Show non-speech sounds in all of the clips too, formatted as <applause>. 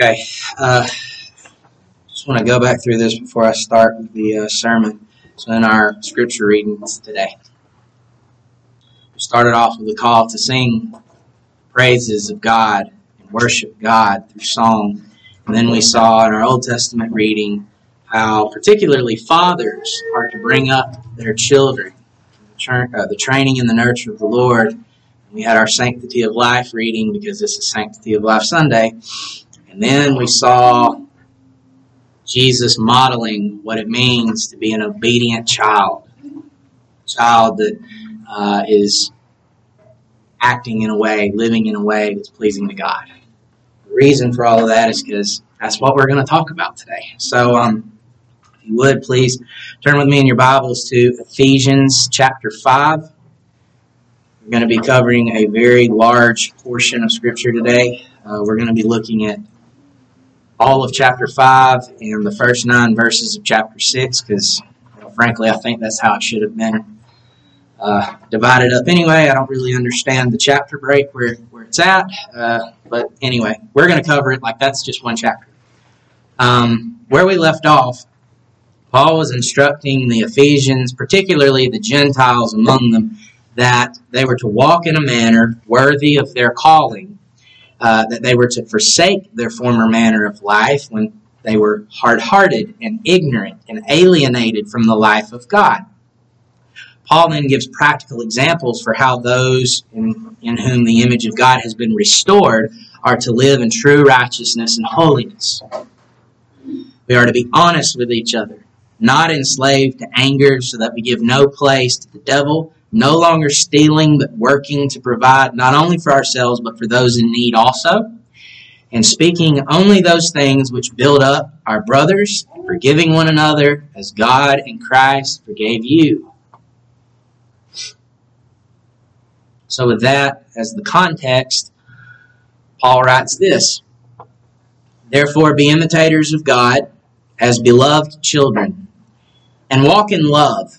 Okay. Uh, just want to go back through this before I start the uh, sermon. So, in our scripture readings today, we started off with a call to sing praises of God and worship God through song. And then we saw in our Old Testament reading how, particularly, fathers are to bring up their children, uh, the training and the nurture of the Lord. And We had our Sanctity of Life reading because this is Sanctity of Life Sunday. And then we saw Jesus modeling what it means to be an obedient child, a child that uh, is acting in a way, living in a way that's pleasing to God. The reason for all of that is because that's what we're going to talk about today. So, um, if you would, please turn with me in your Bibles to Ephesians chapter 5. We're going to be covering a very large portion of Scripture today. Uh, we're going to be looking at all of chapter 5 and the first nine verses of chapter 6 because, you know, frankly, I think that's how it should have been uh, divided up anyway. I don't really understand the chapter break where, where it's at. Uh, but anyway, we're going to cover it like that's just one chapter. Um, where we left off, Paul was instructing the Ephesians, particularly the Gentiles among them, that they were to walk in a manner worthy of their calling uh, that they were to forsake their former manner of life when they were hard hearted and ignorant and alienated from the life of God. Paul then gives practical examples for how those in, in whom the image of God has been restored are to live in true righteousness and holiness. We are to be honest with each other, not enslaved to anger, so that we give no place to the devil no longer stealing, but working to provide not only for ourselves, but for those in need also. And speaking only those things which build up our brothers, forgiving one another as God in Christ forgave you. So, with that as the context, Paul writes this Therefore, be imitators of God as beloved children, and walk in love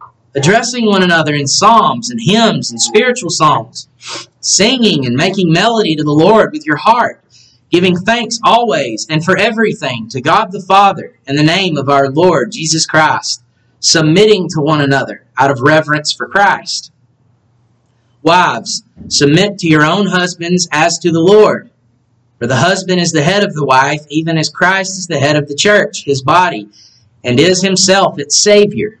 addressing one another in psalms and hymns and spiritual songs, singing and making melody to the Lord with your heart, giving thanks always and for everything to God the Father in the name of our Lord Jesus Christ, submitting to one another out of reverence for Christ. Wives, submit to your own husbands as to the Lord. For the husband is the head of the wife, even as Christ is the head of the church, his body, and is himself its Savior.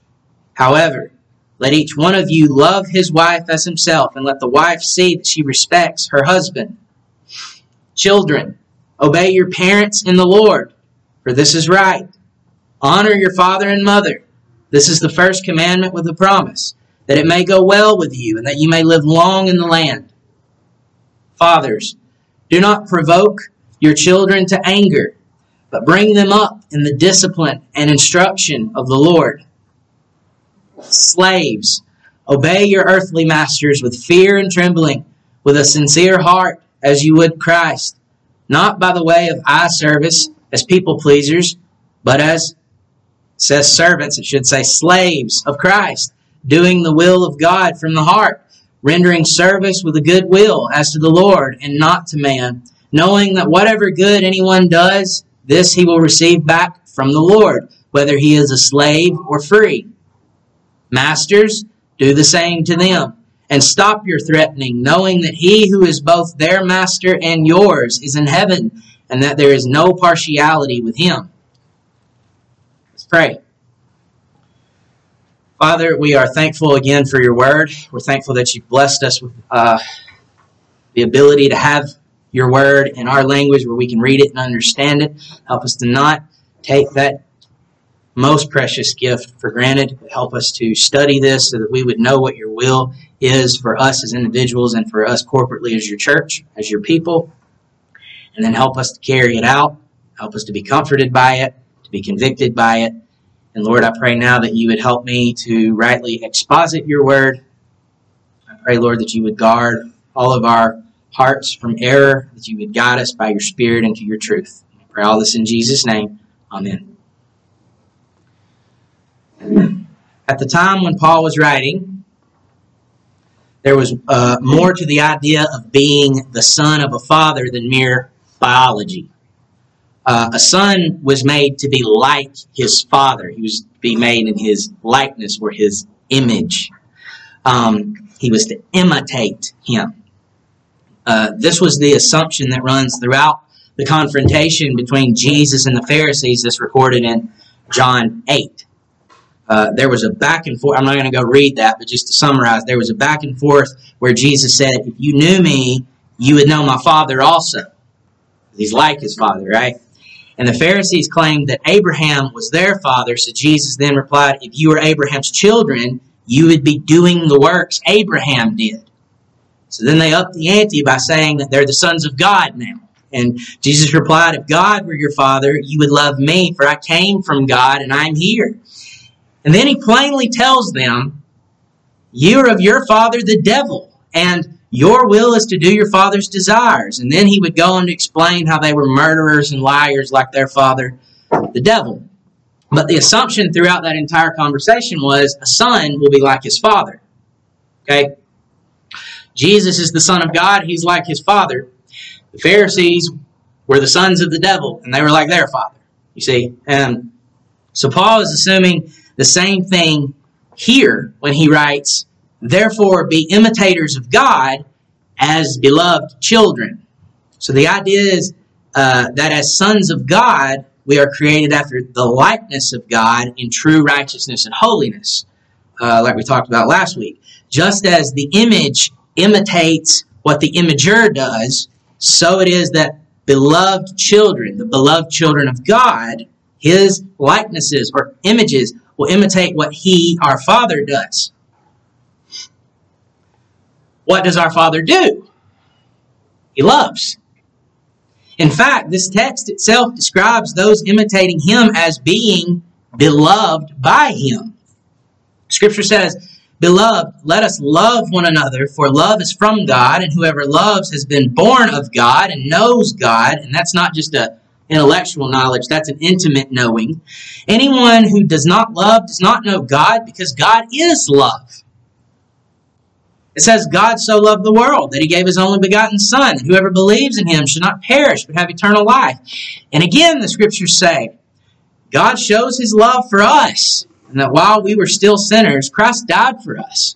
However, let each one of you love his wife as himself, and let the wife see that she respects her husband. Children, obey your parents in the Lord, for this is right. Honor your father and mother. This is the first commandment with a promise, that it may go well with you, and that you may live long in the land. Fathers, do not provoke your children to anger, but bring them up in the discipline and instruction of the Lord. Slaves, obey your earthly masters with fear and trembling, with a sincere heart, as you would Christ, not by the way of eye service as people pleasers, but as says servants, it should say slaves of Christ, doing the will of God from the heart, rendering service with a good will as to the Lord and not to man, knowing that whatever good anyone does, this he will receive back from the Lord, whether he is a slave or free. Masters, do the same to them. And stop your threatening, knowing that he who is both their master and yours is in heaven, and that there is no partiality with him. Let's pray. Father, we are thankful again for your word. We're thankful that you've blessed us with uh, the ability to have your word in our language where we can read it and understand it. Help us to not take that most precious gift for granted. Help us to study this so that we would know what your will is for us as individuals and for us corporately as your church, as your people. And then help us to carry it out. Help us to be comforted by it, to be convicted by it. And Lord, I pray now that you would help me to rightly exposit your word. I pray, Lord, that you would guard all of our hearts from error, that you would guide us by your Spirit into your truth. I pray all this in Jesus' name. Amen. At the time when Paul was writing, there was uh, more to the idea of being the son of a father than mere biology. Uh, a son was made to be like his father. He was to be made in his likeness or his image. Um, he was to imitate him. Uh, this was the assumption that runs throughout the confrontation between Jesus and the Pharisees that's recorded in John 8. Uh, there was a back and forth. I'm not going to go read that, but just to summarize, there was a back and forth where Jesus said, If you knew me, you would know my Father also. He's like his Father, right? And the Pharisees claimed that Abraham was their father, so Jesus then replied, If you were Abraham's children, you would be doing the works Abraham did. So then they upped the ante by saying that they're the sons of God now. And Jesus replied, If God were your father, you would love me, for I came from God and I am here. And then he plainly tells them, You're of your father the devil, and your will is to do your father's desires. And then he would go on to explain how they were murderers and liars like their father, the devil. But the assumption throughout that entire conversation was a son will be like his father. Okay? Jesus is the Son of God, he's like his father. The Pharisees were the sons of the devil, and they were like their father. You see? And so Paul is assuming the same thing here when he writes, Therefore, be imitators of God as beloved children. So the idea is uh, that as sons of God, we are created after the likeness of God in true righteousness and holiness, uh, like we talked about last week. Just as the image imitates what the imager does, so it is that beloved children, the beloved children of God, his likenesses or images will imitate what he, our Father, does. What does our Father do? He loves. In fact, this text itself describes those imitating him as being beloved by him. Scripture says, Beloved, let us love one another, for love is from God, and whoever loves has been born of God and knows God. And that's not just a intellectual knowledge, that's an intimate knowing. Anyone who does not love does not know God, because God is love. It says, God so loved the world that he gave his only begotten Son, that whoever believes in him should not perish, but have eternal life. And again, the scriptures say, God shows his love for us, and that while we were still sinners, Christ died for us.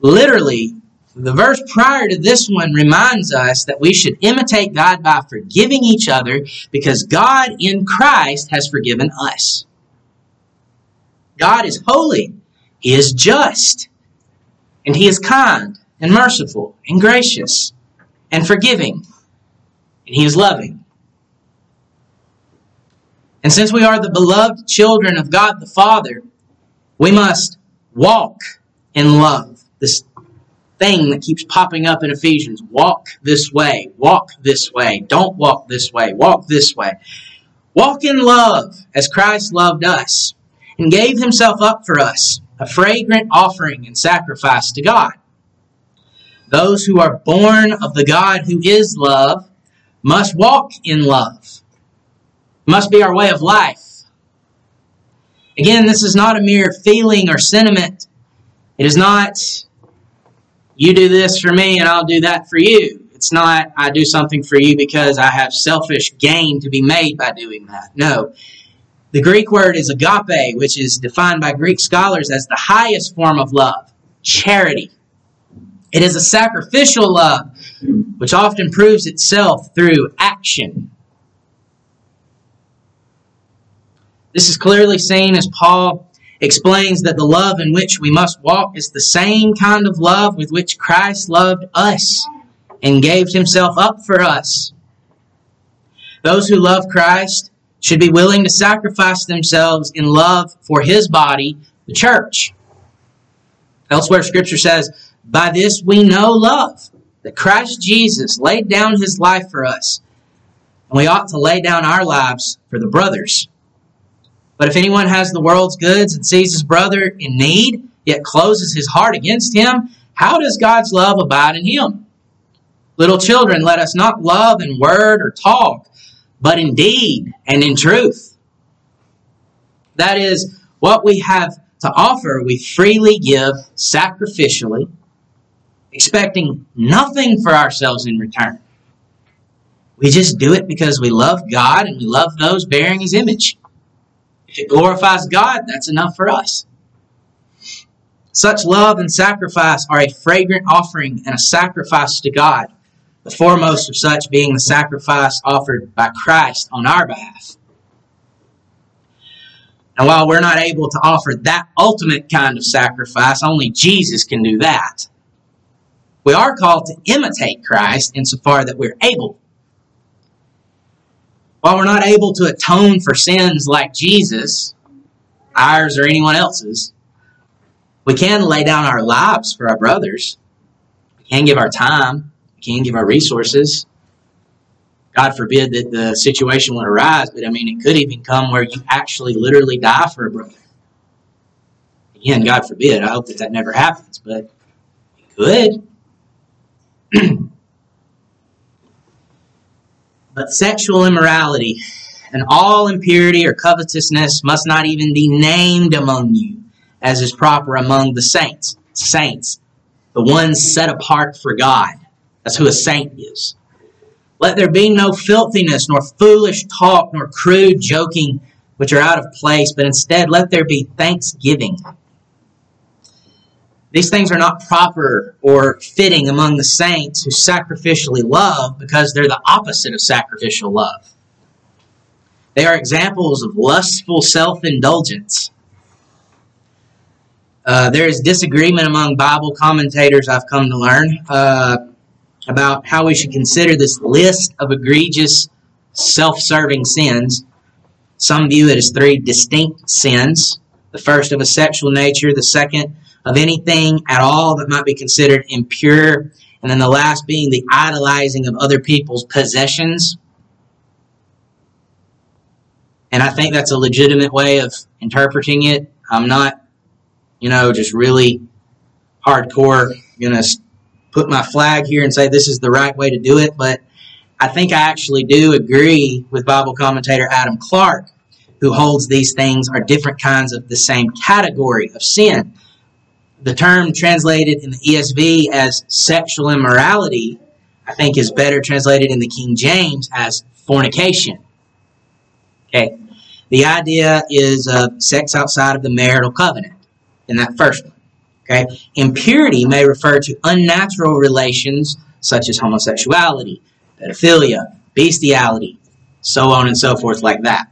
Literally, the verse prior to this one reminds us that we should imitate God by forgiving each other because God in Christ has forgiven us. God is holy. He is just. And he is kind and merciful and gracious and forgiving. And he is loving. And since we are the beloved children of God the Father, we must walk in love. This thing that keeps popping up in Ephesians walk this way, walk this way, don't walk this way, walk this way. Walk in love as Christ loved us and gave himself up for us a fragrant offering and sacrifice to God. Those who are born of the God who is love must walk in love. Must be our way of life. Again, this is not a mere feeling or sentiment. It is not, you do this for me and I'll do that for you. It's not, I do something for you because I have selfish gain to be made by doing that. No. The Greek word is agape, which is defined by Greek scholars as the highest form of love, charity. It is a sacrificial love, which often proves itself through action. This is clearly seen as Paul explains that the love in which we must walk is the same kind of love with which Christ loved us and gave himself up for us. Those who love Christ should be willing to sacrifice themselves in love for his body, the church. Elsewhere, Scripture says, By this we know love, that Christ Jesus laid down his life for us, and we ought to lay down our lives for the brothers. But if anyone has the world's goods and sees his brother in need, yet closes his heart against him, how does God's love abide in him? Little children, let us not love in word or talk, but in deed and in truth. That is, what we have to offer, we freely give sacrificially, expecting nothing for ourselves in return. We just do it because we love God and we love those bearing His image. It glorifies God, that's enough for us. Such love and sacrifice are a fragrant offering and a sacrifice to God the foremost of such being the sacrifice offered by Christ on our behalf. And while we're not able to offer that ultimate kind of sacrifice, only Jesus can do that. We are called to imitate Christ insofar that we're able. While we're not able to atone for sins like Jesus, ours or anyone else's, we can lay down our lives for our brothers. We can give our time We can give our resources. God forbid that the situation would arise, but I mean, it could even come where you actually literally die for a brother. Again, God forbid. I hope that that never happens, but it could. <clears throat> but sexual immorality and all impurity or covetousness must not even be named among you, as is proper among the saints. Saints, the ones set apart for God. That's who a saint is. Let there be no filthiness, nor foolish talk, nor crude joking, which are out of place, but instead let there be thanksgiving. These things are not proper or fitting among the saints who sacrificially love because they're the opposite of sacrificial love. They are examples of lustful self indulgence. Uh, there is disagreement among Bible commentators, I've come to learn. Uh, about how we should consider this list of egregious self serving sins. Some view it as three distinct sins the first of a sexual nature, the second of anything at all that might be considered impure, and then the last being the idolizing of other people's possessions. And I think that's a legitimate way of interpreting it. I'm not you know, just really hardcore, going to put my flag here and say this is the right way to do it, but I think I actually do agree with Bible commentator Adam Clarke, who holds these things are different kinds of the same category of sin. The term translated in the ESV as sexual immorality, I think, is better translated in the King James as fornication. Okay. The idea is uh, sex outside of the marital covenant in that first one. Okay. Impurity may refer to unnatural relations such as homosexuality, pedophilia, bestiality, so on and so forth, like that.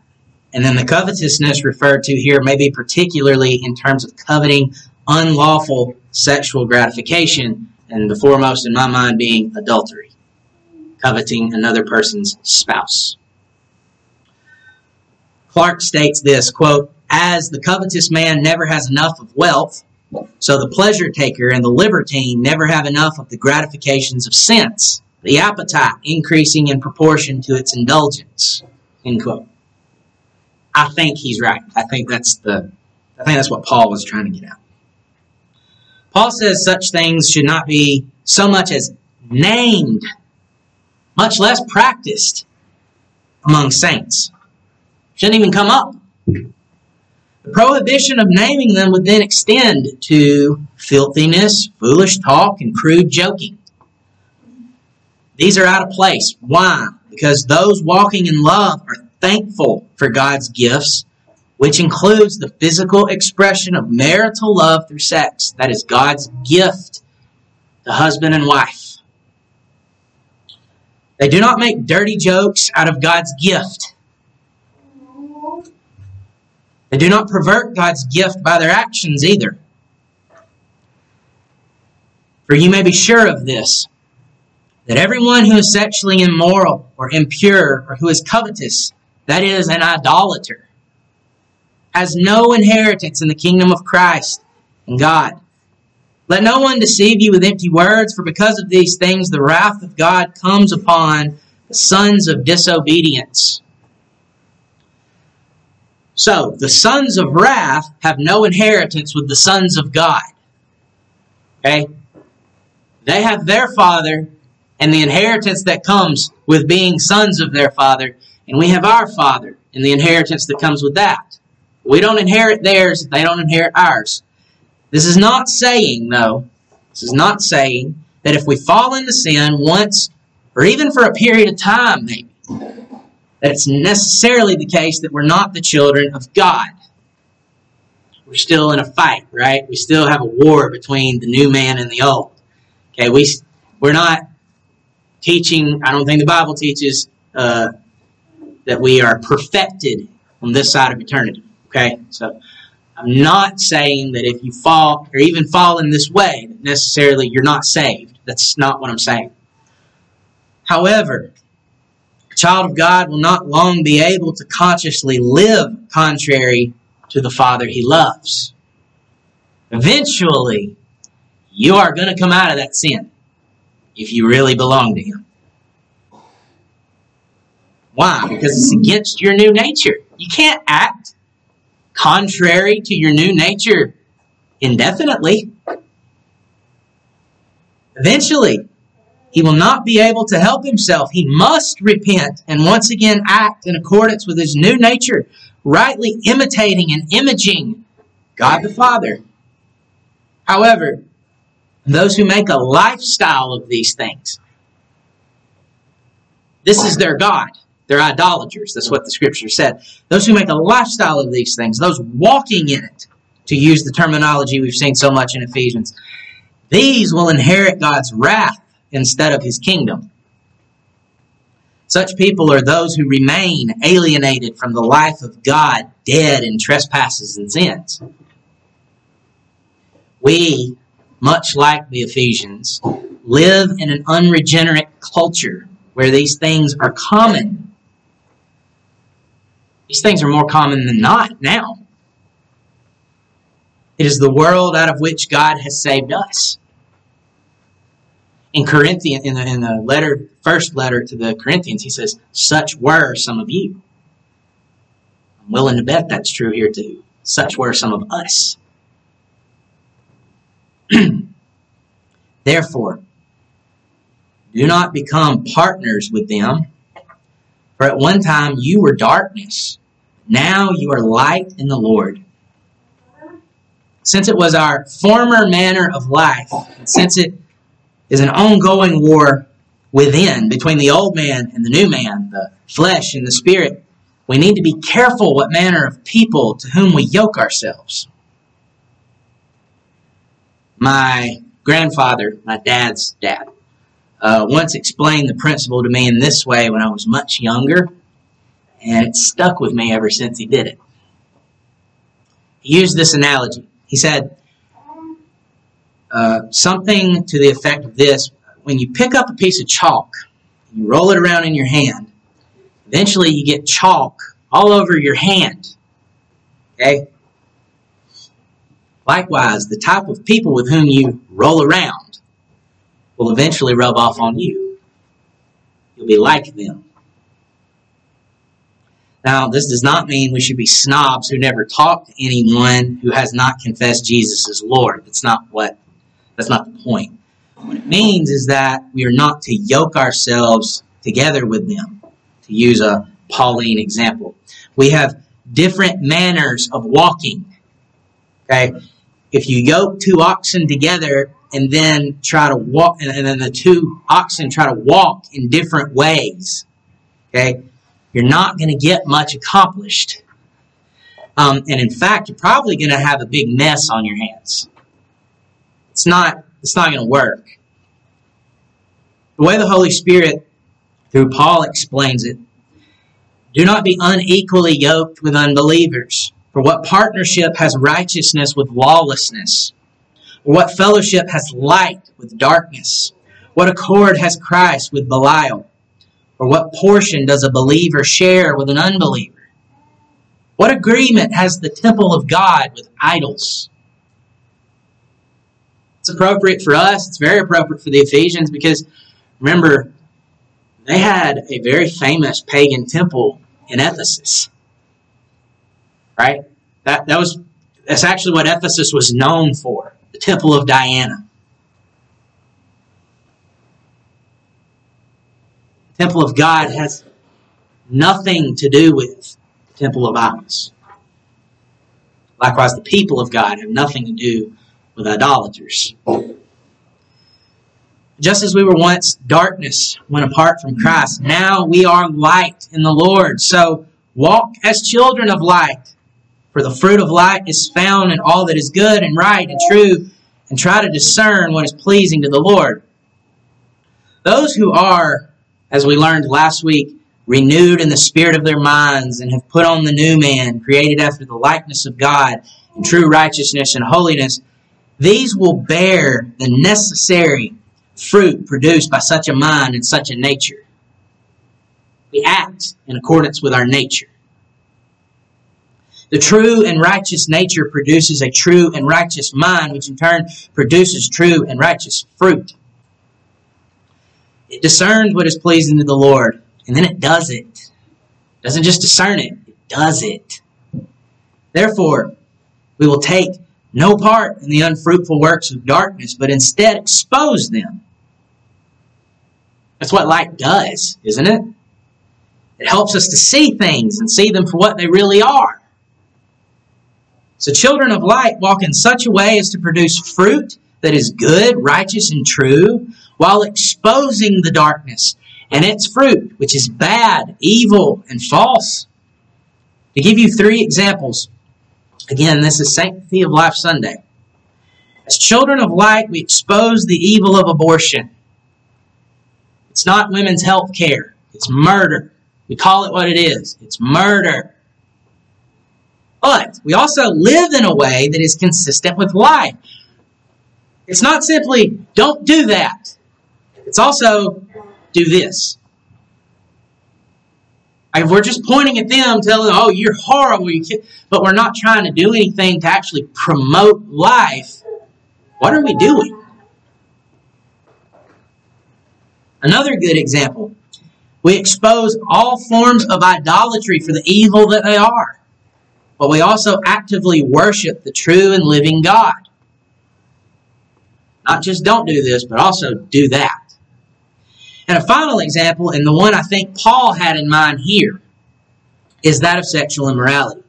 And then the covetousness referred to here may be particularly in terms of coveting unlawful sexual gratification, and the foremost in my mind being adultery, coveting another person's spouse. Clarke states this quote, as the covetous man never has enough of wealth, so the pleasure taker and the libertine never have enough of the gratifications of sense, the appetite increasing in proportion to its indulgence. End quote. I think he's right. I think that's the I think that's what Paul was trying to get at. Paul says such things should not be so much as named, much less practiced among saints. Shouldn't even come up. The prohibition of naming them would then extend to filthiness, foolish talk, and crude joking. These are out of place. Why? Because those walking in love are thankful for God's gifts, which includes the physical expression of marital love through sex. That is God's gift to husband and wife. They do not make dirty jokes out of God's gift. They do not pervert God's gift by their actions either. For you may be sure of this that everyone who is sexually immoral or impure or who is covetous, that is, an idolater, has no inheritance in the kingdom of Christ and God. Let no one deceive you with empty words, for because of these things the wrath of God comes upon the sons of disobedience. So, the sons of wrath have no inheritance with the sons of God. Okay? They have their father and the inheritance that comes with being sons of their father, and we have our father and the inheritance that comes with that. We don't inherit theirs, they don't inherit ours. This is not saying, though, this is not saying that if we fall into sin once, or even for a period of time, maybe, that it's necessarily the case that we're not the children of God. We're still in a fight, right? We still have a war between the new man and the old. Okay, we we're not teaching. I don't think the Bible teaches uh, that we are perfected on this side of eternity. Okay, so I'm not saying that if you fall or even fall in this way, that necessarily you're not saved. That's not what I'm saying. However, a child of God will not long be able to consciously live contrary to the Father he loves. Eventually, you are going to come out of that sin if you really belong to Him. Why? Because it's against your new nature. You can't act contrary to your new nature indefinitely. Eventually, he will not be able to help himself. He must repent and once again act in accordance with his new nature, rightly imitating and imaging God the Father. However, those who make a lifestyle of these things, this is their God. They're idolaters. That's what the scripture said. Those who make a lifestyle of these things, those walking in it, to use the terminology we've seen so much in Ephesians, these will inherit God's wrath instead of his kingdom. Such people are those who remain alienated from the life of God, dead in trespasses and sins. We, much like the Ephesians, live in an unregenerate culture where these things are common. These things are more common than not now. It is the world out of which God has saved us in Corinthian in the, in the letter first letter to the Corinthians, he says, "Such were some of you." I'm willing to bet that's true here too. Such were some of us. <clears throat> Therefore, do not become partners with them. For at one time you were darkness, now you are light in the Lord. Since it was our former manner of life, since it is an ongoing war within, between the old man and the new man, the flesh and the spirit, we need to be careful what manner of people to whom we yoke ourselves. My grandfather, my dad's dad, uh, once explained the principle to me in this way when I was much younger, and it stuck with me ever since he did it. He used this analogy. He said uh, something to the effect of this when you pick up a piece of chalk, you roll it around in your hand, eventually you get chalk all over your hand. Okay? Likewise, the type of people with whom you roll around will eventually rub off on you. You'll be like them. Now, this does not mean we should be snobs who never talk to anyone who has not confessed Jesus as Lord. That's not what that's not the point. What it means is that we are not to yoke ourselves together with them, to use a Pauline example. We have different manners of walking. Okay? If you yoke two oxen together and then try to walk, and then the two oxen try to walk in different ways, okay, you're not going to get much accomplished. Um, and in fact, you're probably going to have a big mess on your hands. It's not, it's not going to work. The way the Holy Spirit, through Paul, explains it do not be unequally yoked with unbelievers. For what partnership has righteousness with lawlessness? Or what fellowship has light with darkness? What accord has Christ with Belial? Or what portion does a believer share with an unbeliever? What agreement has the temple of God with idols? It's appropriate for us. It's very appropriate for the Ephesians because remember, they had a very famous pagan temple in Ephesus. Right? That, that was that's actually what Ephesus was known for, the temple of Diana. Temple of God has nothing to do with the temple of idols. Likewise, the people of God have nothing to do with idolaters. Just as we were once darkness when apart from Christ, now we are light in the Lord. So walk as children of light. For the fruit of light is found in all that is good and right and true, and try to discern what is pleasing to the Lord. Those who are, as we learned last week, renewed in the spirit of their minds and have put on the new man, created after the likeness of God true righteousness and holiness, these will bear the necessary fruit produced by such a mind and such a nature. We act in accordance with our nature. The true and righteous nature produces a true and righteous mind, which in turn produces true and righteous fruit. It discerns what is pleasing to the Lord, and then it does it. it doesn't just discern it, it does it. Therefore, we will take no part in the unfruitful works of darkness, but instead expose them. That's what light does, isn't it? It helps us to see things and see them for what they really are. So, children of light walk in such a way as to produce fruit that is good, righteous, and true, while exposing the darkness and its fruit, which is bad, evil, and false. To give you three examples, Again, this is Sanctity of Life Sunday. As children of light, we expose the evil of abortion. It's not women's health care, it's murder. We call it what it is it's murder. But we also live in a way that is consistent with life. It's not simply, don't do that. It's also, do this. If we're just pointing at them, telling them, "Oh, you're horrible," you but we're not trying to do anything to actually promote life, what are we doing? Another good example: we expose all forms of idolatry for the evil that they are, but we also actively worship the true and living God. Not just don't do this, but also do that. And a final example, and the one I think Paul had in mind here, is that of sexual immorality.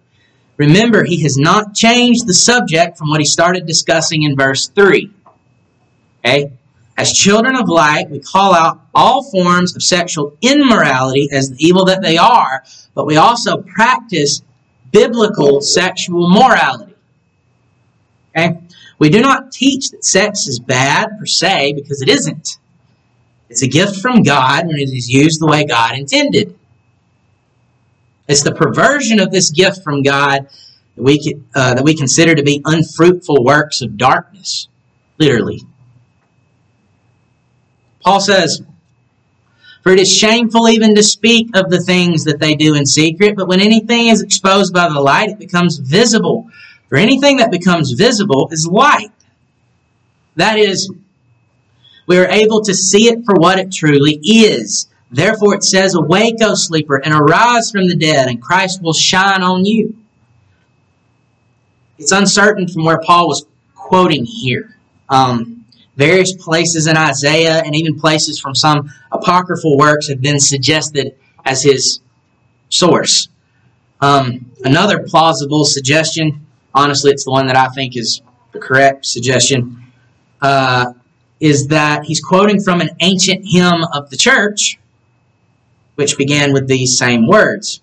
Remember, he has not changed the subject from what he started discussing in verse 3. Okay? As children of light, we call out all forms of sexual immorality as the evil that they are, but we also practice biblical sexual morality. Okay? We do not teach that sex is bad per se because it isn't. It's a gift from God and it is used the way God intended. It's the perversion of this gift from God that we, uh, that we consider to be unfruitful works of darkness, literally. Paul says, For it is shameful even to speak of the things that they do in secret, but when anything is exposed by the light, it becomes visible. For anything that becomes visible is light. That is, we are able to see it for what it truly is. Therefore it says, Awake, O sleeper, and arise from the dead, and Christ will shine on you. It's uncertain from where Paul was quoting here. Um, various places in Isaiah and even places from some apocryphal works have been suggested as his source. Um, another plausible suggestion, honestly, it's the one that I think is the correct suggestion, uh, is that he's quoting from an ancient hymn of the church which began with these same words.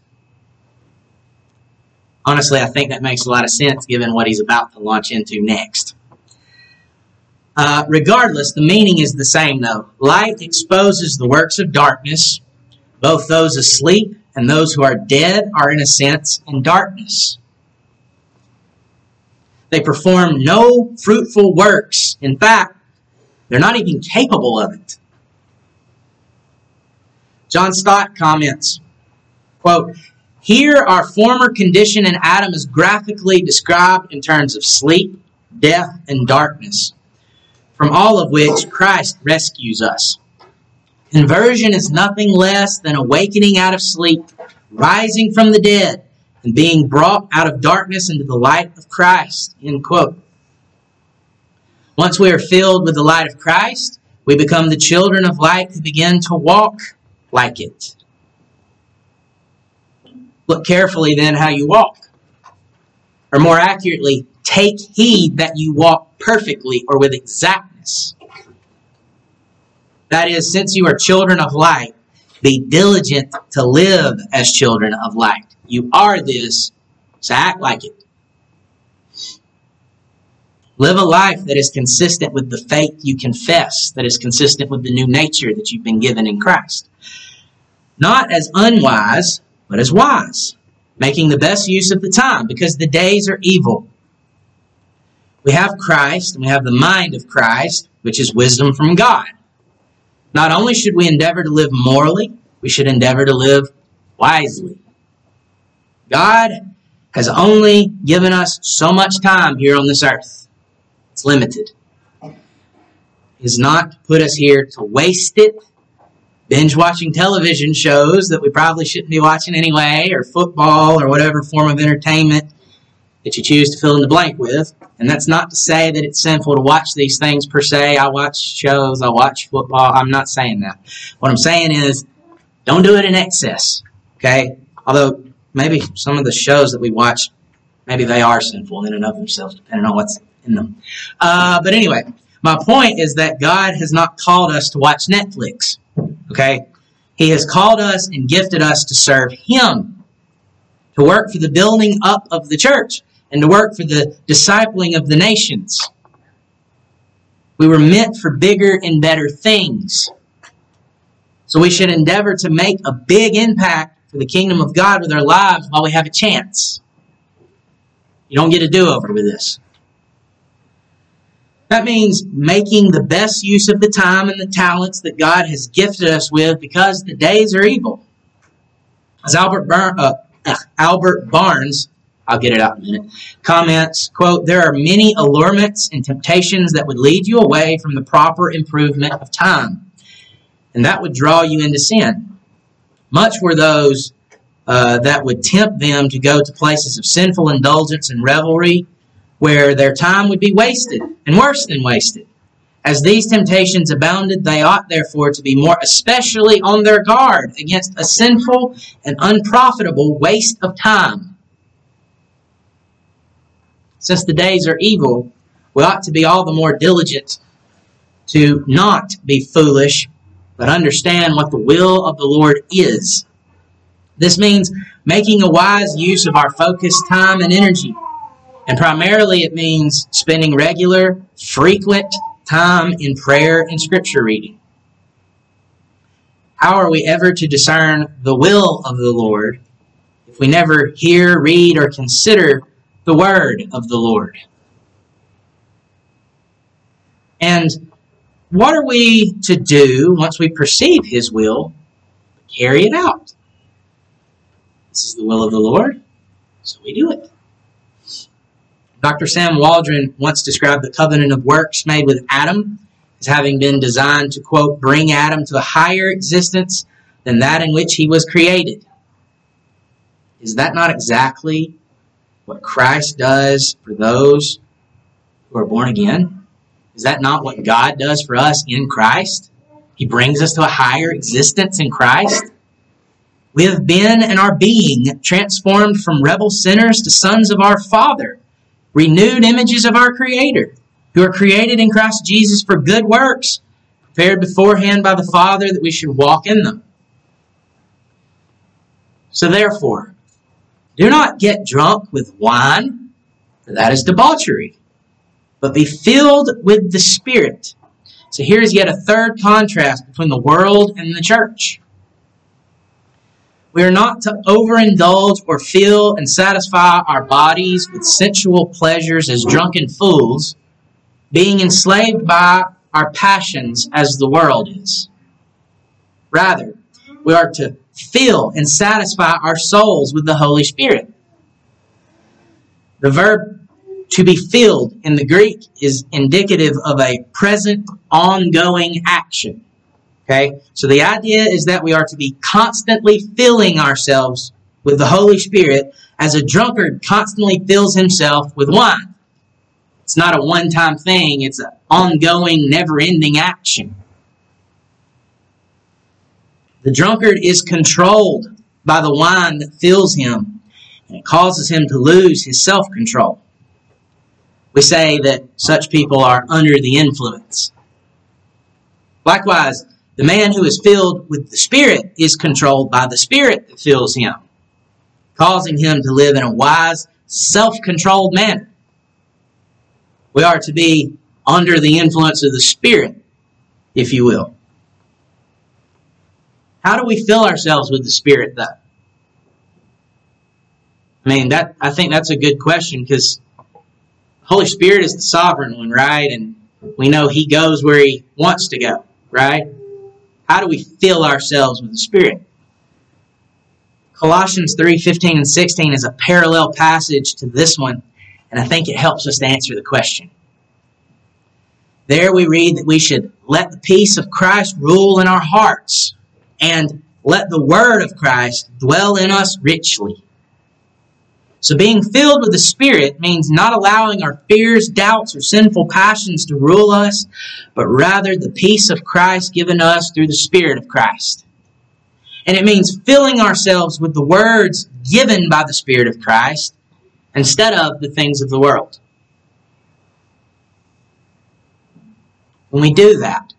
Honestly, I think that makes a lot of sense given what he's about to launch into next. Uh, regardless, the meaning is the same though. Light exposes the works of darkness. Both those asleep and those who are dead are, in a sense, in darkness. They perform no fruitful works. In fact, they're not even capable of it. John Stott comments, quote, Here our former condition in Adam is graphically described in terms of sleep, death, and darkness, from all of which Christ rescues us. Conversion is nothing less than awakening out of sleep, rising from the dead, and being brought out of darkness into the light of Christ. End quote. Once we are filled with the light of Christ, we become the children of light who begin to walk like it. Look carefully then how you walk. Or more accurately, take heed that you walk perfectly or with exactness. That is, since you are children of light, be diligent to live as children of light. You are this, so act like it. Live a life that is consistent with the faith you confess, that is consistent with the new nature that you've been given in Christ not as unwise, but as wise, making the best use of the time, because the days are evil. We have Christ, and we have the mind of Christ, which is wisdom from God. Not only should we endeavor to live morally, we should endeavor to live wisely. God has only given us so much time here on this earth. It's limited. Has not put us here to waste it binge watching television shows that we probably shouldn't be watching anyway, or football, or whatever form of entertainment that you choose to fill in the blank with. And that's not to say that it's sinful to watch these things per se. I watch shows, I watch football. I'm not saying that. What I'm saying is, don't do it in excess. Okay? Although maybe some of the shows that we watch, maybe they are sinful in and of themselves, depending on what's in them. Uh, but anyway, my point is that God has not called us to watch Netflix. Okay? He has called us and gifted us to serve Him, to work for the building up of the church, and to work for the discipling of the nations. We were meant for bigger and better things. So we should endeavor to make a big impact for the kingdom of God with our lives while we have a chance. You don't get a do over with this. That means making the best use of the time and the talents that God has gifted us with because the days are evil. As Albert, Bar- uh, uh, Albert Barnes, I'll get it out in a minute, comments, quote, there are many allurements and temptations that would lead you away from the proper improvement of time. And that would draw you into sin. Much were those uh, that would tempt them to go to places of sinful indulgence and revelry where their time would be wasted and worse than wasted. As these temptations abounded, they ought therefore to be more especially on their guard against a sinful and unprofitable waste of time. Since the days are evil, we ought to be all the more diligent to not be foolish, but understand what the will of the Lord is. This means making a wise use of our focused time and energy. And primarily it means spending regular, frequent time in prayer and scripture reading. How are we ever to discern the will of the Lord if we never hear, read, or consider the word of the Lord? And what are we to do once we perceive His will? Carry it out. This is the will of the Lord, so we do it. Dr. Sam Waldron once described the covenant of works made with Adam as having been designed to, quote, bring Adam to a higher existence than that in which he was created. Is that not exactly what Christ does for those who are born again? Is that not what God does for us in Christ? He brings us to a higher existence in Christ. We have been and are being transformed from rebel sinners to sons of our Father renewed images of our Creator, who are created in Christ Jesus for good works, prepared beforehand by the Father that we should walk in them. So therefore, do not get drunk with wine, for that is debauchery, but be filled with the Spirit. So here's yet a third contrast between the world and the church. We are not to overindulge or fill and satisfy our bodies with sensual pleasures as drunken fools, being enslaved by our passions as the world is. Rather, we are to fill and satisfy our souls with the Holy Spirit. The verb to be filled in the Greek is indicative of a present, ongoing action. Okay? So the idea is that we are to be constantly filling ourselves with the Holy Spirit as a drunkard constantly fills himself with wine. It's not a one time thing, it's an ongoing, never ending action. The drunkard is controlled by the wine that fills him, and it causes him to lose his self control. We say that such people are under the influence. Likewise, the man who is filled with the Spirit is controlled by the Spirit that fills him, causing him to live in a wise, self controlled manner. We are to be under the influence of the Spirit, if you will. How do we fill ourselves with the Spirit, though? I mean, that I think that's a good question because Holy Spirit is the sovereign one, right? And we know He goes where He wants to go, right? How do we fill ourselves with the Spirit? Colossians 3 15 and 16 is a parallel passage to this one, and I think it helps us to answer the question. There we read that we should let the peace of Christ rule in our hearts and let the word of Christ dwell in us richly. So being filled with the Spirit means not allowing our fears, doubts, or sinful passions to rule us, but rather the peace of Christ given us through the Spirit of Christ. And it means filling ourselves with the words given by the Spirit of Christ instead of the things of the world. When we do that,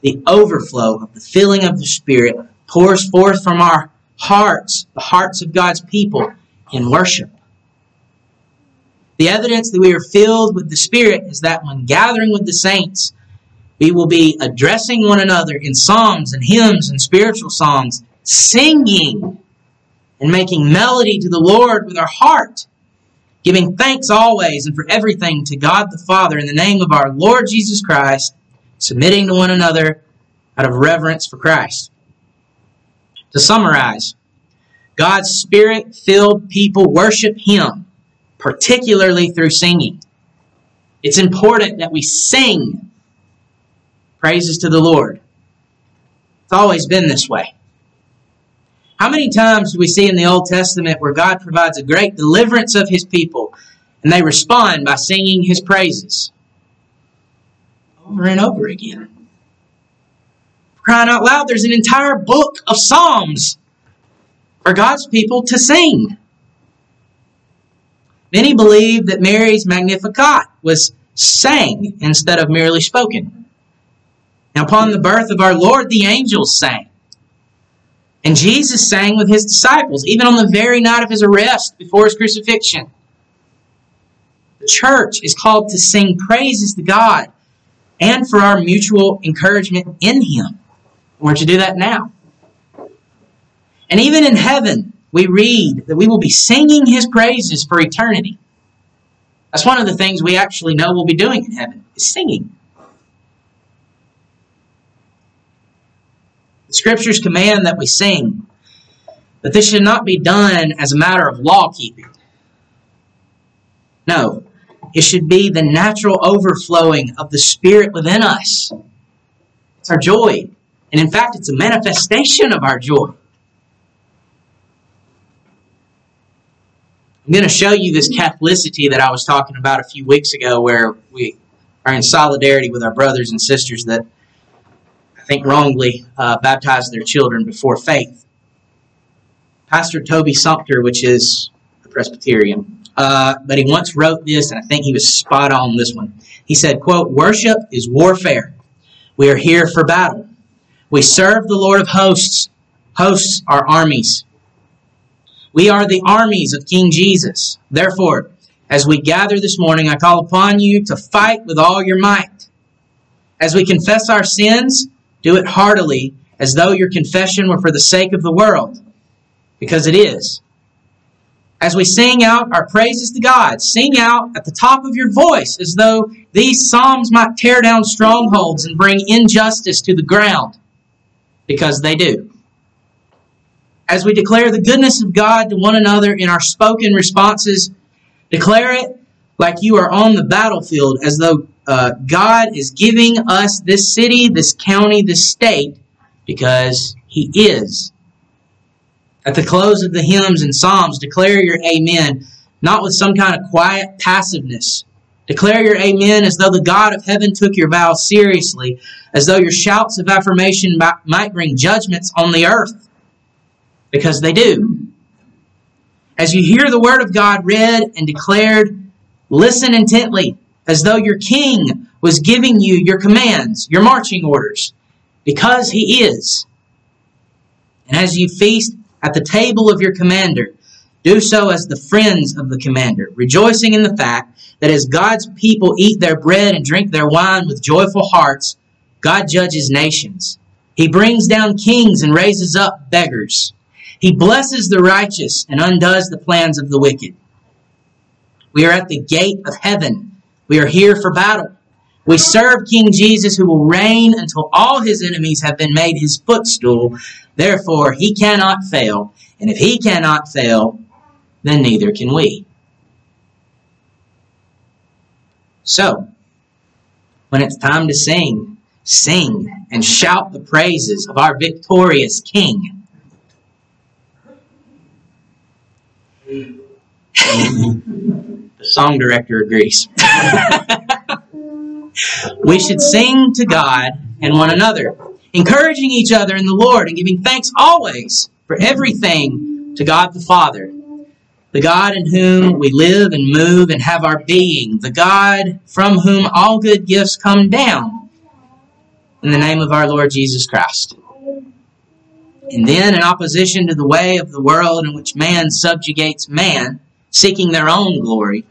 the overflow of the filling of the Spirit pours forth from our hearts, the hearts of God's people, in worship. The evidence that we are filled with the Spirit is that when gathering with the saints, we will be addressing one another in psalms and hymns and spiritual songs, singing and making melody to the Lord with our heart, giving thanks always and for everything to God the Father in the name of our Lord Jesus Christ, submitting to one another out of reverence for Christ. To summarize, God's Spirit filled people worship Him, particularly through singing. It's important that we sing praises to the Lord. It's always been this way. How many times do we see in the Old Testament where God provides a great deliverance of His people and they respond by singing His praises? over and over again. Crying out loud, there's an entire book of Psalms for God's people to sing. Many believe that Mary's Magnificat was sang instead of merely spoken. Now, upon the birth of our Lord, the angels sang. And Jesus sang with his disciples, even on the very night of his arrest before his crucifixion. The church is called to sing praises to God and for our mutual encouragement in him. We're to do that now. And even in heaven, we read that we will be singing his praises for eternity. That's one of the things we actually know we'll be doing in heaven, is singing. The scriptures command that we sing, but this should not be done as a matter of law keeping. No, it should be the natural overflowing of the Spirit within us. It's our joy. And in fact, it's a manifestation of our joy. I'm going to show you this Catholicity that I was talking about a few weeks ago, where we are in solidarity with our brothers and sisters that I think wrongly uh, baptized their children before faith. Pastor Toby Sumpter, which is a Presbyterian, uh, but he once wrote this, and I think he was spot on this one. He said, quote, Worship is warfare. We are here for battle. We serve the Lord of hosts. Hosts are armies. We are the armies of King Jesus. Therefore, as we gather this morning, I call upon you to fight with all your might. As we confess our sins, do it heartily, as though your confession were for the sake of the world, because it is. As we sing out our praises to God, sing out at the top of your voice, as though these psalms might tear down strongholds and bring injustice to the ground, because they do as we declare the goodness of God to one another in our spoken responses, declare it like you are on the battlefield, as though uh, God is giving us this city, this county, this state, because He is. At the close of the hymns and psalms, declare your amen, not with some kind of quiet passiveness. Declare your amen as though the God of heaven took your vows seriously, as though your shouts of affirmation might bring judgments on the earth because they do. As you hear the word of God read and declared, listen intently as though your king was giving you your commands, your marching orders, because he is. And as you feast at the table of your commander, do so as the friends of the commander, rejoicing in the fact that as God's people eat their bread and drink their wine with joyful hearts, God judges nations. He brings down kings and raises up beggars. He blesses the righteous and undoes the plans of the wicked. We are at the gate of heaven. We are here for battle. We serve King Jesus who will reign until all his enemies have been made his footstool. Therefore, he cannot fail. And if he cannot fail, then neither can we. So, when it's time to sing, sing and shout the praises of our victorious King. The song director agrees. we should sing to God and one another, encouraging each other in the Lord and giving thanks always for everything to God the Father, the God in whom we live and move and have our being, the God from whom all good gifts come down, in the name of our Lord Jesus Christ. And then, in opposition to the way of the world in which man subjugates man, seeking their own glory,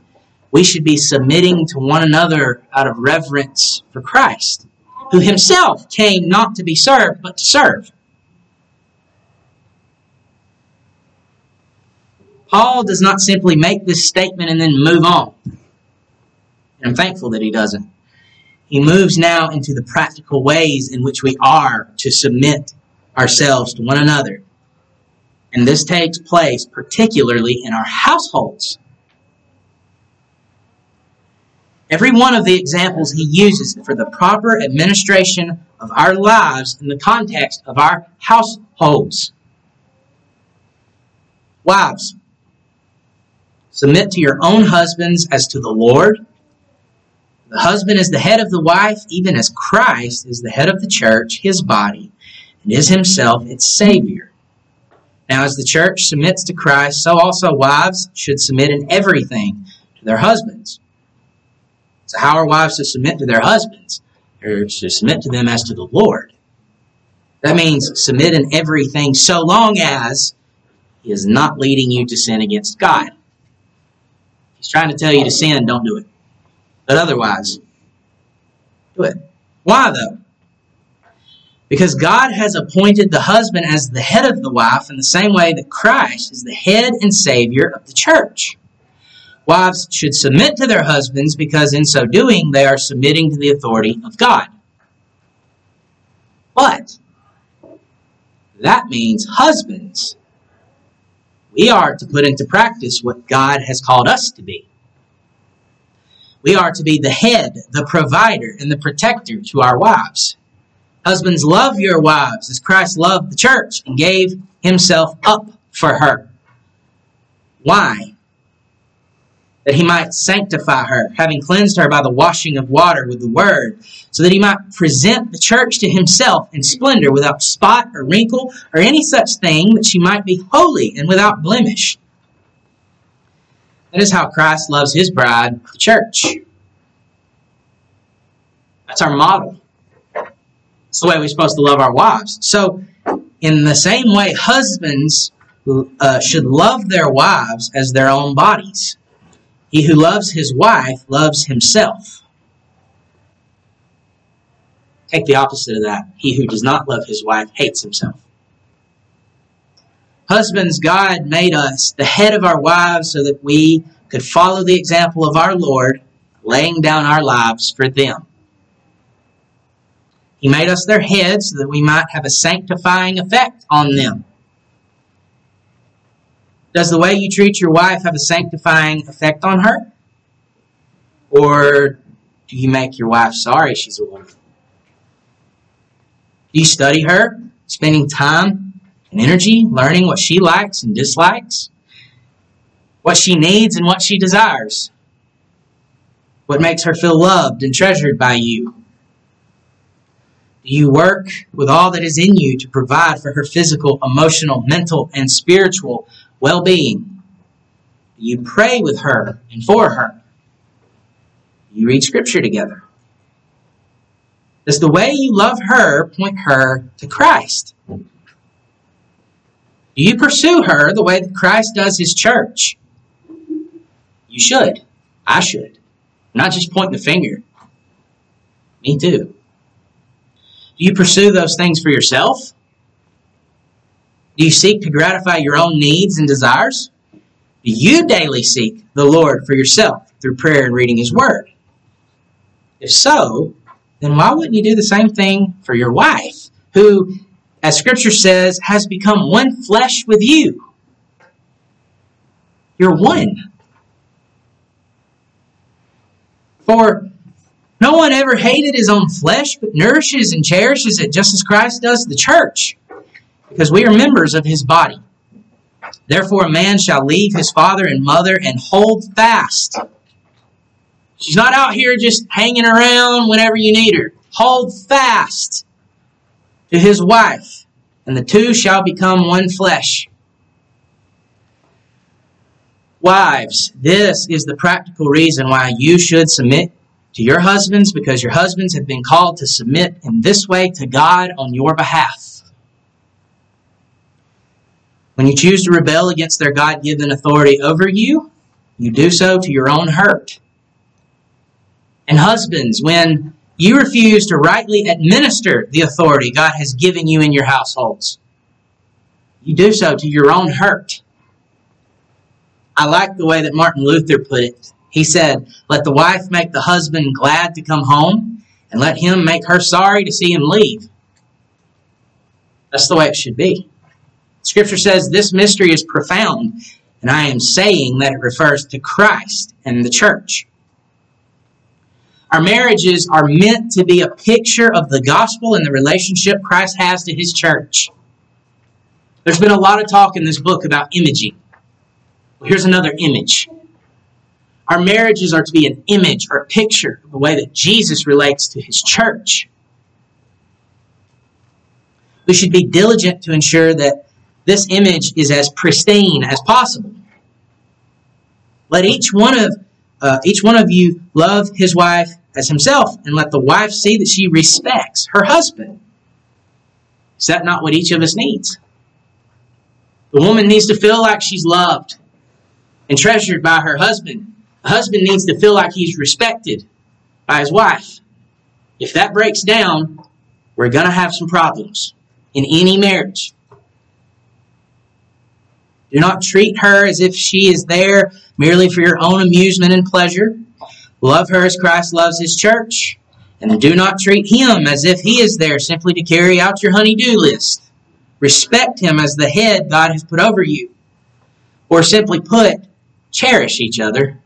we should be submitting to one another out of reverence for Christ, who himself came not to be served, but to serve. Paul does not simply make this statement and then move on. And I'm thankful that he doesn't. He moves now into the practical ways in which we are to submit ourselves to one another. And this takes place particularly in our households. Every one of the examples he uses for the proper administration of our lives in the context of our households. Wives, submit to your own husbands as to the Lord. The husband is the head of the wife, even as Christ is the head of the church, his body, and is himself its Savior. Now, as the church submits to Christ, so also wives should submit in everything to their husbands. So, how are wives to submit to their husbands? They're to submit to them as to the Lord. That means submit in everything so long as he is not leading you to sin against God. He's trying to tell you to sin, don't do it. But otherwise, do it. Why though? Because God has appointed the husband as the head of the wife in the same way that Christ is the head and Savior of the church. Wives should submit to their husbands because in so doing they are submitting to the authority of God. But that means husbands. We are to put into practice what God has called us to be. We are to be the head, the provider, and the protector to our wives. Husbands, love your wives as Christ loved the church and gave himself up for her. Why? That he might sanctify her, having cleansed her by the washing of water with the word, so that he might present the church to himself in splendor, without spot or wrinkle or any such thing, that she might be holy and without blemish. That is how Christ loves his bride, the church. That's our model. The way we're supposed to love our wives. So, in the same way, husbands uh, should love their wives as their own bodies. He who loves his wife loves himself. Take the opposite of that. He who does not love his wife hates himself. Husbands, God made us the head of our wives so that we could follow the example of our Lord, laying down our lives for them. He made us their heads so that we might have a sanctifying effect on them. Does the way you treat your wife have a sanctifying effect on her? Or do you make your wife sorry she's a woman? Do you study her, spending time and energy, learning what she likes and dislikes, what she needs and what she desires, what makes her feel loved and treasured by you. You work with all that is in you to provide for her physical, emotional, mental, and spiritual well being? You pray with her and for her? You read Scripture together? Does the way you love her point her to Christ? Do you pursue her the way that Christ does his church? You should. I should. not just pointing the finger. Me too. Do you pursue those things for yourself? Do you seek to gratify your own needs and desires? Do you daily seek the Lord for yourself through prayer and reading His Word? If so, then why wouldn't you do the same thing for your wife, who as Scripture says, has become one flesh with you. You're one. For no one ever hated his own flesh, but nourishes and cherishes it just as Christ does the church, because we are members of his body. Therefore, a man shall leave his father and mother and hold fast. She's not out here just hanging around whenever you need her. Hold fast to his wife, and the two shall become one flesh. Wives, this is the practical reason why you should submit to your husbands because your husbands have been called to submit in this way to God on your behalf. When you choose to rebel against their God given authority over you, you do so to your own hurt. And husbands, when you refuse to rightly administer the authority God has given you in your households. You do so to your own hurt. I like the way that Martin Luther put it. He said, Let the wife make the husband glad to come home, and let him make her sorry to see him leave. That's the way it should be. Scripture says this mystery is profound, and I am saying that it refers to Christ and the church. Our marriages are meant to be a picture of the gospel and the relationship Christ has to his church. There's been a lot of talk in this book about imaging. Well, here's another image. Our marriages are to be an image or a picture of the way that Jesus relates to his church. We should be diligent to ensure that this image is as pristine as possible. Let each one of uh, each one of you love his wife as himself, and let the wife see that she respects her husband. Is that not what each of us needs? The woman needs to feel like she's loved and treasured by her husband. The husband needs to feel like he's respected by his wife. If that breaks down, we're going to have some problems in any marriage. Do not treat her as if she is there merely for your own amusement and pleasure. Love her as Christ loves his church. And do not treat him as if he is there simply to carry out your honey-do list. Respect him as the head God has put over you. Or simply put, cherish each other.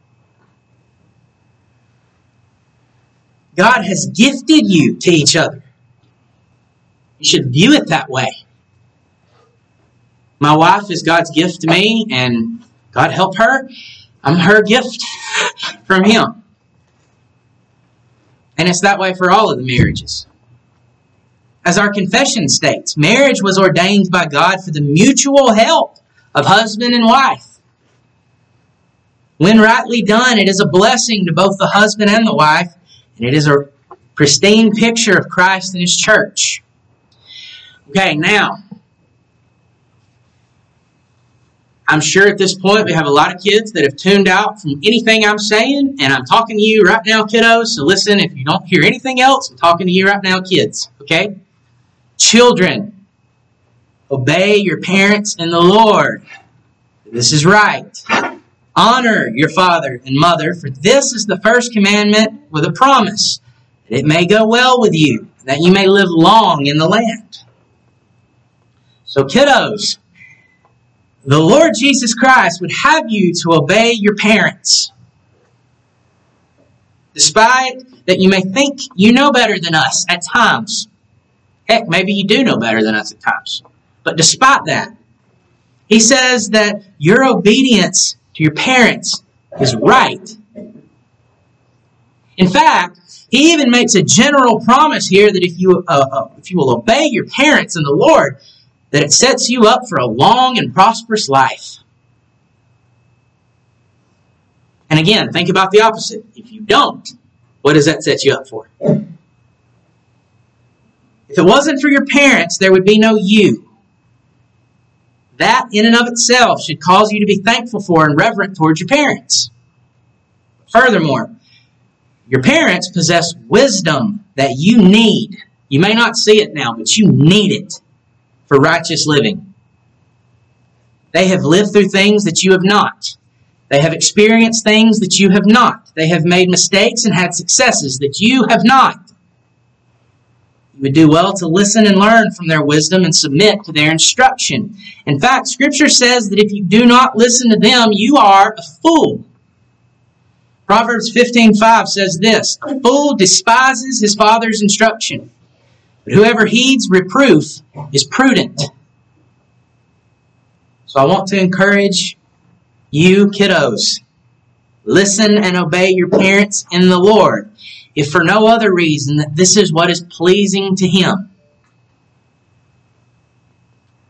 God has gifted you to each other. You should view it that way. My wife is God's gift to me, and God help her. I'm her gift <laughs> from Him. And it's that way for all of the marriages. As our confession states, marriage was ordained by God for the mutual help of husband and wife. When rightly done, it is a blessing to both the husband and the wife, and it is a pristine picture of Christ and His church. Okay, now, I'm sure at this point we have a lot of kids that have tuned out from anything I'm saying, and I'm talking to you right now, kiddos. So listen, if you don't hear anything else, I'm talking to you right now, kids. Okay? Children, obey your parents in the Lord. This is right. Honor your father and mother, for this is the first commandment with a promise that it may go well with you, that you may live long in the land. So, kiddos, the Lord Jesus Christ would have you to obey your parents. Despite that you may think you know better than us at times. Heck, maybe you do know better than us at times. But despite that, he says that your obedience to your parents is right. In fact, he even makes a general promise here that if you uh, uh, if you will obey your parents in the Lord, that it sets you up for a long and prosperous life. And again, think about the opposite. If you don't, what does that set you up for? If it wasn't for your parents, there would be no you. That, in and of itself, should cause you to be thankful for and reverent towards your parents. Furthermore, your parents possess wisdom that you need. You may not see it now, but you need it for righteous living. They have lived through things that you have not. They have experienced things that you have not. They have made mistakes and had successes that you have not. Would do well to listen and learn from their wisdom and submit to their instruction. In fact, Scripture says that if you do not listen to them, you are a fool. Proverbs 15:5 says this, "A fool despises his father's instruction, but whoever heeds reproof is prudent. So I want to encourage you, kiddos. Listen and obey your parents in the Lord, if for no other reason that this is what is pleasing to Him.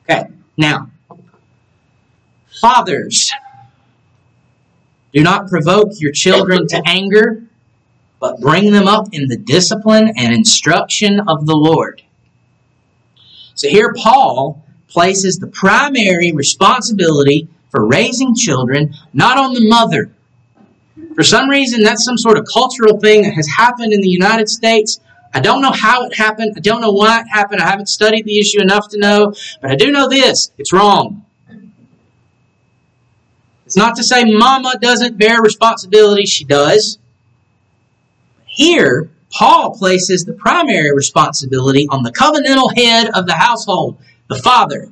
Okay, now, fathers, do not provoke your children to anger but bring them up in the discipline and instruction of the Lord. So here Paul places the primary responsibility for raising children not on the mother. For some reason, that's some sort of cultural thing that has happened in the United States. I don't know how it happened. I don't know why it happened. I haven't studied the issue enough to know. But I do know this it's wrong. It's not to say mama doesn't bear responsibility, she does. Here, Paul places the primary responsibility on the covenantal head of the household, the father.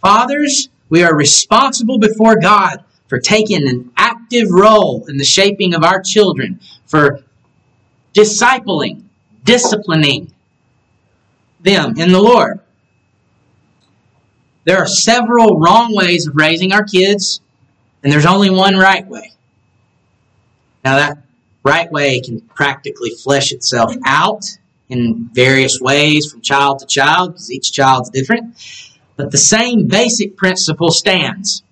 Fathers, we are responsible before God for taking an active role in the shaping of our children, for discipling, disciplining them in the Lord. There are several wrong ways of raising our kids And there's only one right way. Now, that right way can practically flesh itself out in various ways from child to child because each child's different. But the same basic principle stands.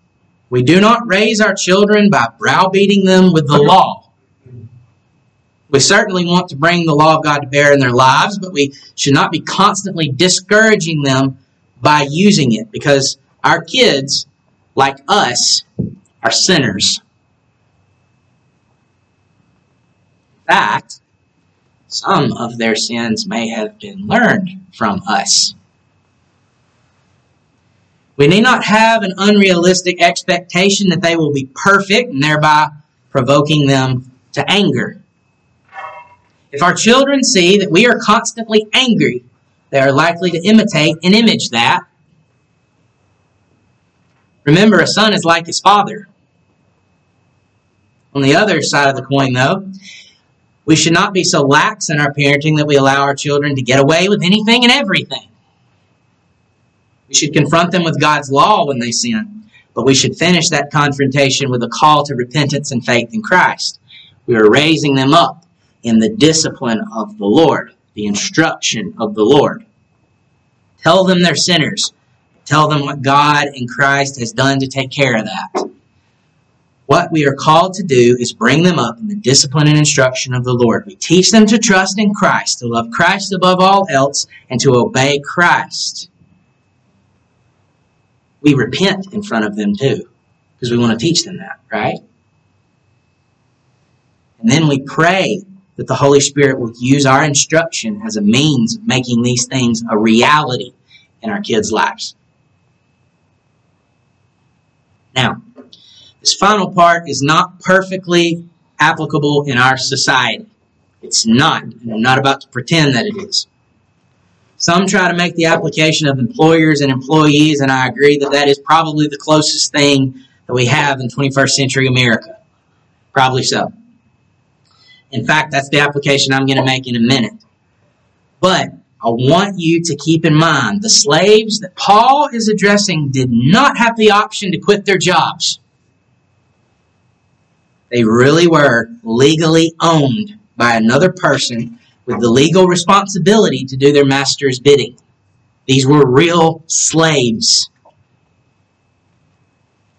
We do not raise our children by browbeating them with the law. We certainly want to bring the law of God to bear in their lives, but we should not be constantly discouraging them by using it because our kids, like us, are sinners. In fact, some of their sins may have been learned from us. We need not have an unrealistic expectation that they will be perfect and thereby provoking them to anger. If our children see that we are constantly angry, they are likely to imitate and image that. Remember, a son is like his father. On the other side of the coin, though, we should not be so lax in our parenting that we allow our children to get away with anything and everything. We should confront them with God's law when they sin, but we should finish that confrontation with a call to repentance and faith in Christ. We are raising them up in the discipline of the Lord, the instruction of the Lord. Tell them they're sinners. Tell them what God in Christ has done to take care of that. What we are called to do is bring them up in the discipline and instruction of the Lord. We teach them to trust in Christ, to love Christ above all else, and to obey Christ we repent in front of them too, because we want to teach them that, right? And then we pray that the Holy Spirit will use our instruction as a means of making these things a reality in our kids' lives. Now, this final part is not perfectly applicable in our society. It's not, and I'm not about to pretend that it is. Some try to make the application of employers and employees, and I agree that that is probably the closest thing that we have in 21st century America. Probably so. In fact, that's the application I'm going to make in a minute. But I want you to keep in mind the slaves that Paul is addressing did not have the option to quit their jobs. They really were legally owned by another person with the legal responsibility to do their master's bidding. These were real slaves.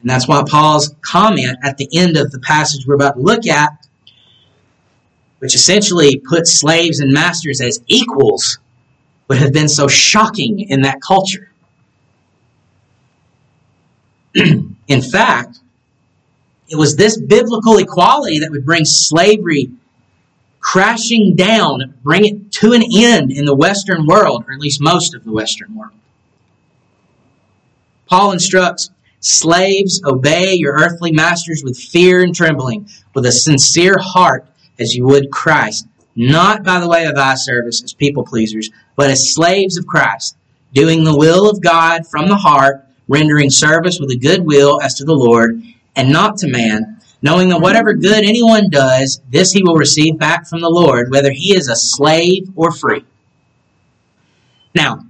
And that's why Paul's comment at the end of the passage we're about to look at, which essentially puts slaves and masters as equals, would have been so shocking in that culture. <clears throat> in fact, it was this biblical equality that would bring slavery crashing down, bring it to an end in the Western world, or at least most of the Western world. Paul instructs slaves, obey your earthly masters with fear and trembling, with a sincere heart as you would Christ, not by the way of eye service as people pleasers, but as slaves of Christ, doing the will of God from the heart, rendering service with a good will as to the Lord, and not to man knowing that whatever good anyone does, this he will receive back from the Lord, whether he is a slave or free. Now,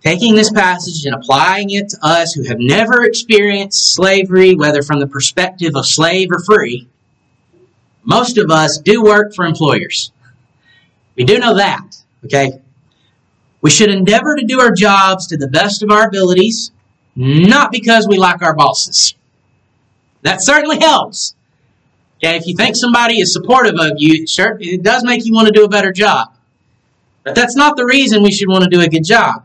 taking this passage and applying it to us who have never experienced slavery, whether from the perspective of slave or free, most of us do work for employers. We do know that, okay? We should endeavor to do our jobs to the best of our abilities, not because we like our bosses. That certainly helps. Okay, if you think somebody is supportive of you, sure, it does make you want to do a better job. But that's not the reason we should want to do a good job.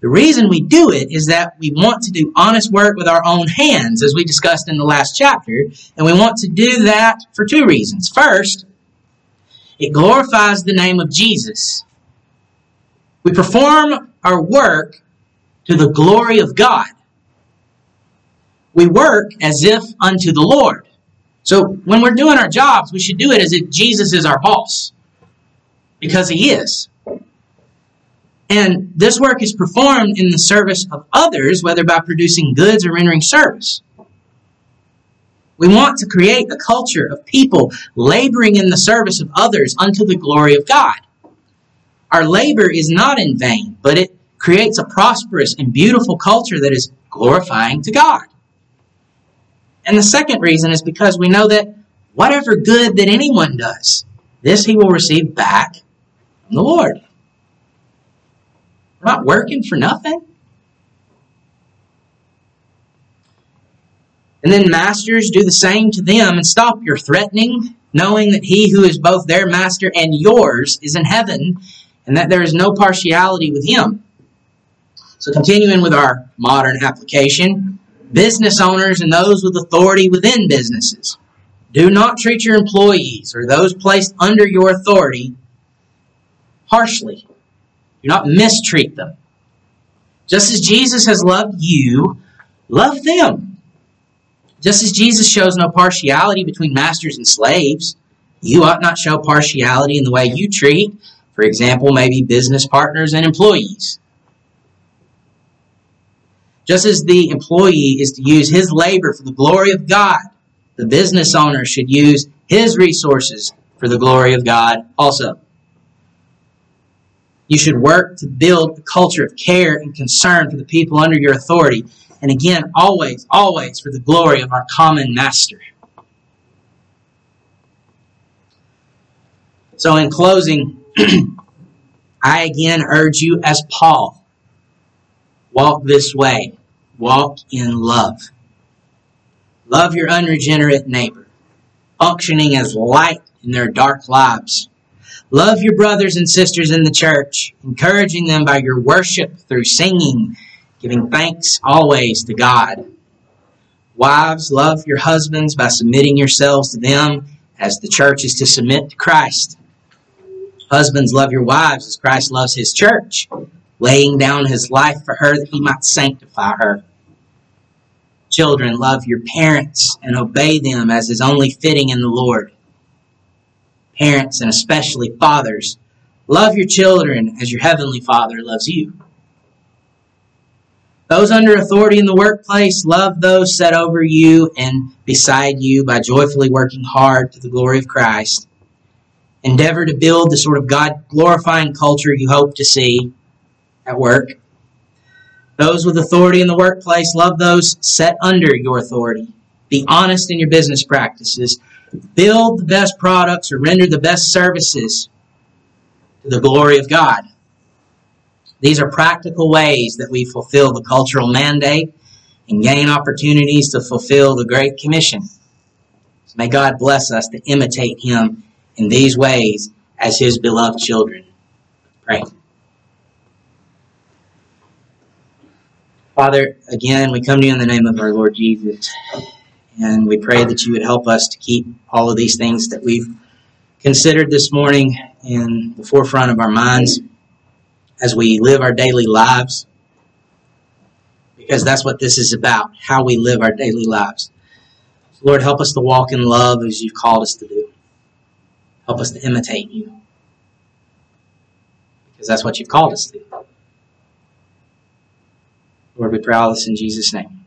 The reason we do it is that we want to do honest work with our own hands, as we discussed in the last chapter, and we want to do that for two reasons. First, it glorifies the name of Jesus. We perform our work to the glory of God we work as if unto the Lord. So when we're doing our jobs, we should do it as if Jesus is our boss. Because he is. And this work is performed in the service of others, whether by producing goods or rendering service. We want to create a culture of people laboring in the service of others unto the glory of God. Our labor is not in vain, but it creates a prosperous and beautiful culture that is glorifying to God. And the second reason is because we know that whatever good that anyone does, this he will receive back from the Lord. We're not working for nothing. And then masters do the same to them and stop your threatening, knowing that he who is both their master and yours is in heaven, and that there is no partiality with him. So continuing with our modern application, business owners and those with authority within businesses. Do not treat your employees or those placed under your authority harshly. Do not mistreat them. Just as Jesus has loved you, love them. Just as Jesus shows no partiality between masters and slaves, you ought not show partiality in the way you treat, for example, maybe business partners and employees. Just as the employee is to use his labor for the glory of God, the business owner should use his resources for the glory of God also. You should work to build a culture of care and concern for the people under your authority. And again, always, always for the glory of our common master. So, in closing, <clears throat> I again urge you, as Paul, walk this way, walk in love. Love your unregenerate neighbor, functioning as light in their dark lives. Love your brothers and sisters in the church, encouraging them by your worship through singing, giving thanks always to God. Wives, love your husbands by submitting yourselves to them as the church is to submit to Christ. Husbands, love your wives as Christ loves his church, laying down his life for her that he might sanctify her. Children, love your parents and obey them as is only fitting in the Lord. Parents, and especially fathers, love your children as your heavenly Father loves you. Those under authority in the workplace, love those set over you and beside you by joyfully working hard to the glory of Christ. Endeavor to build the sort of God glorifying culture you hope to see at work. Those with authority in the workplace, love those set under your authority. Be honest in your business practices. Build the best products or render the best services to the glory of God. These are practical ways that we fulfill the cultural mandate and gain opportunities to fulfill the Great Commission. May God bless us to imitate Him in these ways as His beloved children. Pray. Father, again, we come to you in the name of our Lord Jesus, and we pray that you would help us to keep all of these things that we've considered this morning in the forefront of our minds as we live our daily lives, because that's what this is about how we live our daily lives. Lord, help us to walk in love as you've called us to do. Help us to imitate you, because that's what you've called us to. Lord, we pray all this in Jesus' name.